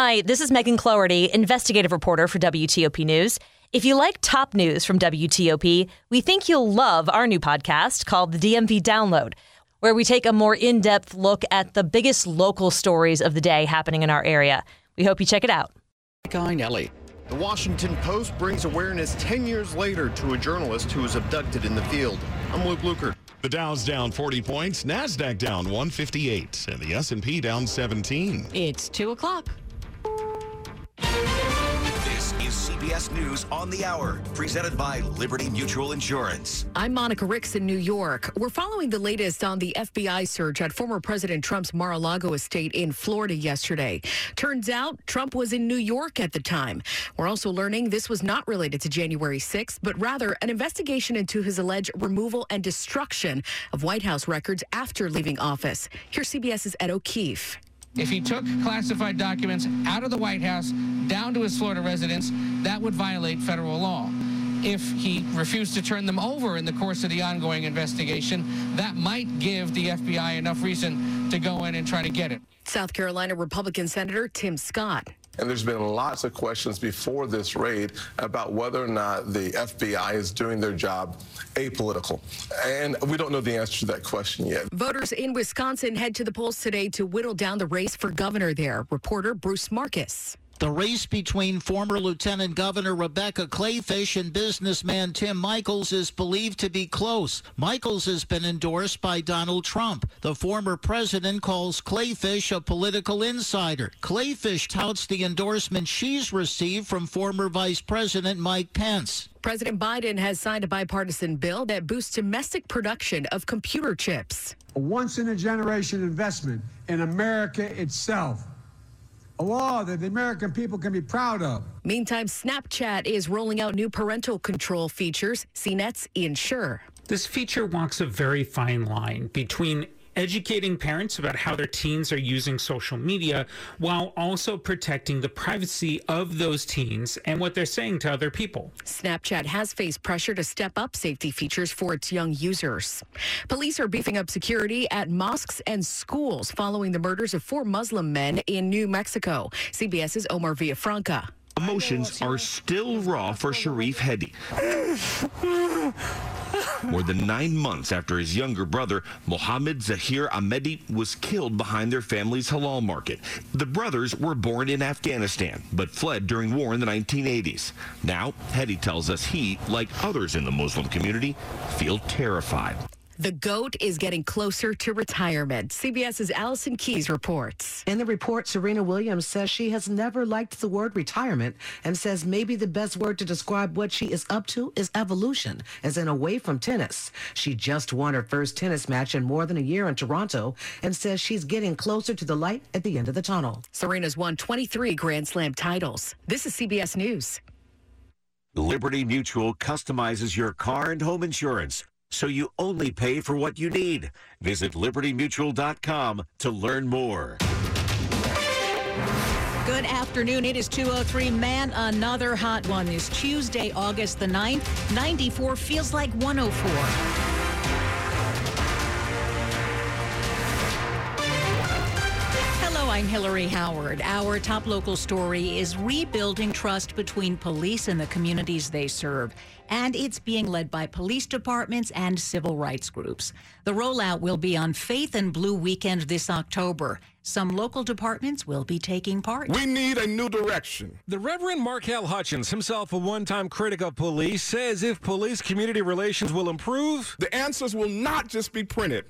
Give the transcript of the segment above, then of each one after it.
Hi, this is Megan Cloherty, investigative reporter for WTOP News. If you like top news from WTOP, we think you'll love our new podcast called the DMV Download, where we take a more in depth look at the biggest local stories of the day happening in our area. We hope you check it out. Guy Nelly. The Washington Post brings awareness 10 years later to a journalist who was abducted in the field. I'm Luke Luker. The Dow's down 40 points, Nasdaq down 158, and the S&P down 17. It's 2 o'clock. CBS News on the Hour, presented by Liberty Mutual Insurance. I'm Monica Ricks in New York. We're following the latest on the FBI search at former President Trump's Mar a Lago estate in Florida yesterday. Turns out Trump was in New York at the time. We're also learning this was not related to January 6th, but rather an investigation into his alleged removal and destruction of White House records after leaving office. Here's CBS's Ed O'Keefe. If he took classified documents out of the White House down to his Florida residence, that would violate federal law. If he refused to turn them over in the course of the ongoing investigation, that might give the FBI enough reason to go in and try to get it. South Carolina Republican Senator Tim Scott. And there's been lots of questions before this raid about whether or not the FBI is doing their job apolitical. And we don't know the answer to that question yet. Voters in Wisconsin head to the polls today to whittle down the race for governor there. Reporter Bruce Marcus. The race between former Lieutenant Governor Rebecca Kleefisch and businessman Tim Michels is believed to be close. Michels has been endorsed by Donald Trump. The former president calls Kleefisch a political insider. Kleefisch touts the endorsement she's received from former Vice President Mike Pence. President Biden has signed a bipartisan bill that boosts domestic production of computer chips. A once in a generation investment in America itself a law that the American people can be proud of. Meantime, Snapchat is rolling out new parental control features. CNET's Ian Sherr. This feature walks a very fine line between educating parents about how their teens are using social media while also protecting the privacy of those teens and what they're saying to other people. Snapchat has faced pressure to step up safety features for its young users. Police are beefing up security at mosques and schools following the murders of four Muslim men in New Mexico. CBS's Omar Villafranca. Emotions are still raw for Sharif Hedi. More than nine months after his younger brother, Mohammed Zahir Ahmedi, was killed behind their family's halal market. The brothers were born in Afghanistan, but fled during war in the 1980s. Now, Hedi tells us he, like others in the Muslim community, feel terrified. The GOAT is getting closer to retirement. CBS's Allison Keyes reports. In the report, Serena Williams says she has never liked the word retirement and says maybe the best word to describe what she is up to is evolution, as in away from tennis. She just won her first tennis match in more than a year in Toronto and says she's getting closer to the light at the end of the tunnel. Serena's won 23 Grand Slam titles. This is CBS News. Liberty Mutual customizes your car and home insurance so you only pay for what you need. Visit libertymutual.com to learn more. Good afternoon. It is 203. Man, another hot one this Tuesday, August the 9th. 94 feels like 104. I'm Hillary Howard. Our top local story is rebuilding trust between police and the communities they serve. And it's being led by police departments and civil rights groups. The rollout will be on Faith and Blue Weekend this October. Some local departments will be taking part. We need a new direction. The Reverend Markel Hutchins, himself a one time critic of police, says if police community relations will improve, the answers will not just be printed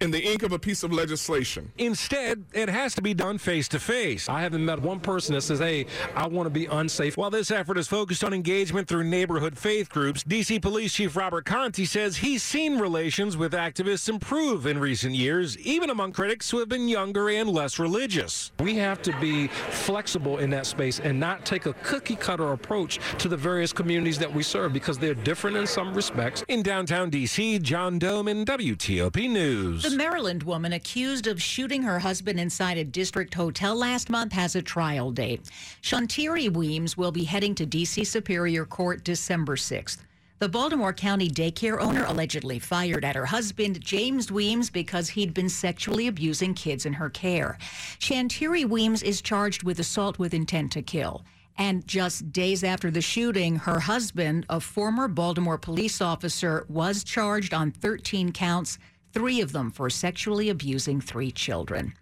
in the ink of a piece of legislation. Instead, it has to be done face to face. I haven't met one person that says, hey, I want to be unsafe. While this effort is focused on engagement through neighborhood faith groups, D.C. Police Chief Robert Contee says he's seen relations with activists improve in recent years, even among critics who have been younger and less religious. We have to be flexible in that space and not take a cookie cutter approach to the various communities that we serve because they're different in some respects. In downtown D.C., John Domen WTOP News. The Maryland woman accused of shooting her husband inside a district hotel last month has a trial date. Shantiri Weems will be heading to D.C. Superior Court December 6th. The Baltimore County daycare owner allegedly fired at her husband, James Weems, because he'd been sexually abusing kids in her care. Shantiri Weems is charged with assault with intent to kill. And just days after the shooting, her husband, a former Baltimore police officer, was charged on 13 counts three of them for sexually abusing three children.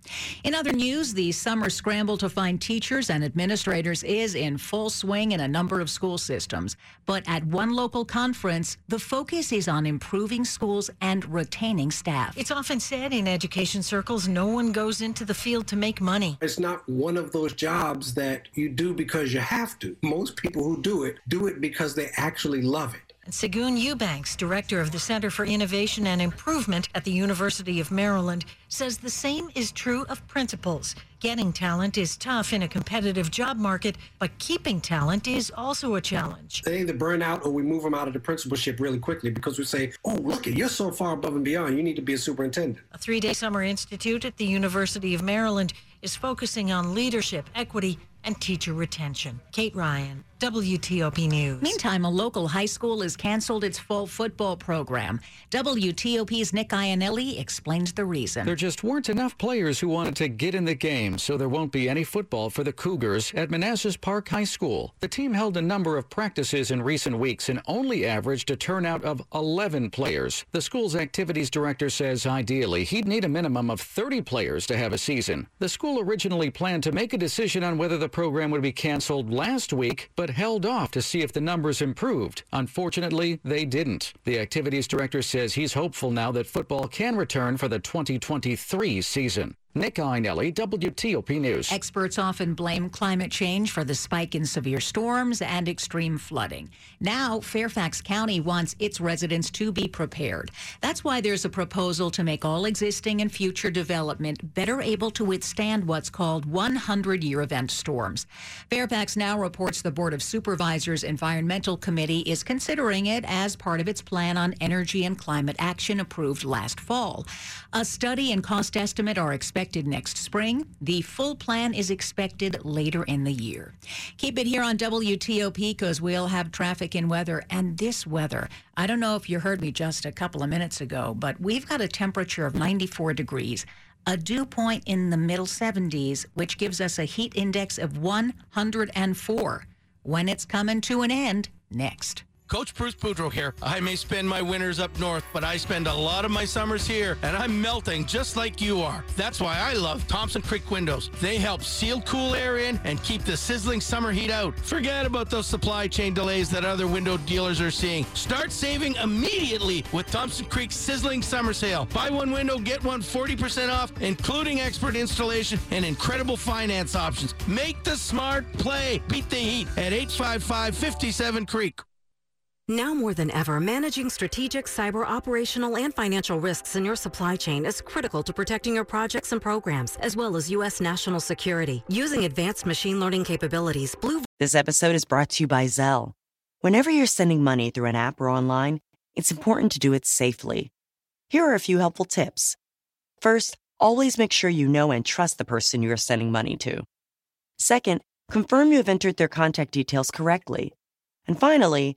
In other news, the summer scramble to find teachers and administrators is in full swing in a number of school systems. But at one local conference, the focus is on improving schools and retaining staff. It's often said in education circles no one goes into the field to make money. It's not one of those jobs that you do because you have to. Most people who do it do it because they actually love it. Segun Eubanks, director of the Center for Innovation and Improvement at the University of Maryland, says the same is true of principals. Getting talent is tough in a competitive job market, but keeping talent is also a challenge. They either burn out or we move them out of the principalship really quickly because we say, oh, look, you're so far above and beyond, you need to be a superintendent. A three day summer institute at the University of Maryland is focusing on leadership, equity, and teacher retention. Kate Ryan, WTOP News. Meantime, a local high school has canceled its fall football program. WTOP's Nick Iannelli explains the reason. There just weren't enough players who wanted to get in the game, so there won't be any football for the Cougars at Manassas Park High School. The team held a number of practices in recent weeks and only averaged a turnout of 11 players. The school's activities director says ideally he'd need a minimum of 30 players to have a season. The school originally planned to make a decision on whether the program would be canceled last week, but held off to see if the numbers improved. Unfortunately, they didn't. The activities director says he's hopeful now that football can return for the 2023 season. Nick Iannelli, WTOP News. Experts often blame climate change for the spike in severe storms and extreme flooding. Now, Fairfax County wants its residents to be prepared. That's why there's a proposal to make all existing and future development better able to withstand what's called 100 year event storms. Fairfax now reports the Board of Supervisors Environmental Committee is considering it as part of its plan on energy and climate action approved last fall. A study and cost estimate are expected next spring. The full plan is expected later in the year. Keep it here on WTOP because we'll have traffic and weather. And this weather, I don't know if you heard me just a couple of minutes ago, but we've got a temperature of 94 degrees a dew point in the middle 70s, which gives us a heat index of 104. When it's coming to an end, next. Coach Bruce Boudreau here. I may spend my winters up north, but I spend a lot of my summers here, and I'm melting just like you are. That's why I love Thompson Creek windows. They help seal cool air in and keep the sizzling summer heat out. Forget about those supply chain delays that other window dealers are seeing. Start saving immediately with Thompson Creek's sizzling summer sale. Buy one window, get one 40% off, including expert installation and incredible finance options. Make the smart play. Beat the heat at 855 57 Creek. Now more than ever, managing strategic, cyber, operational, and financial risks in your supply chain is critical to protecting your projects and programs, as well as U.S. national security. Using advanced machine learning capabilities, Blue. This episode is brought to you by Zelle. Whenever you're sending money through an app or online, it's important to do it safely. Here are a few helpful tips. First, always make sure you know and trust the person you are sending money to. Second, confirm you have entered their contact details correctly. And finally,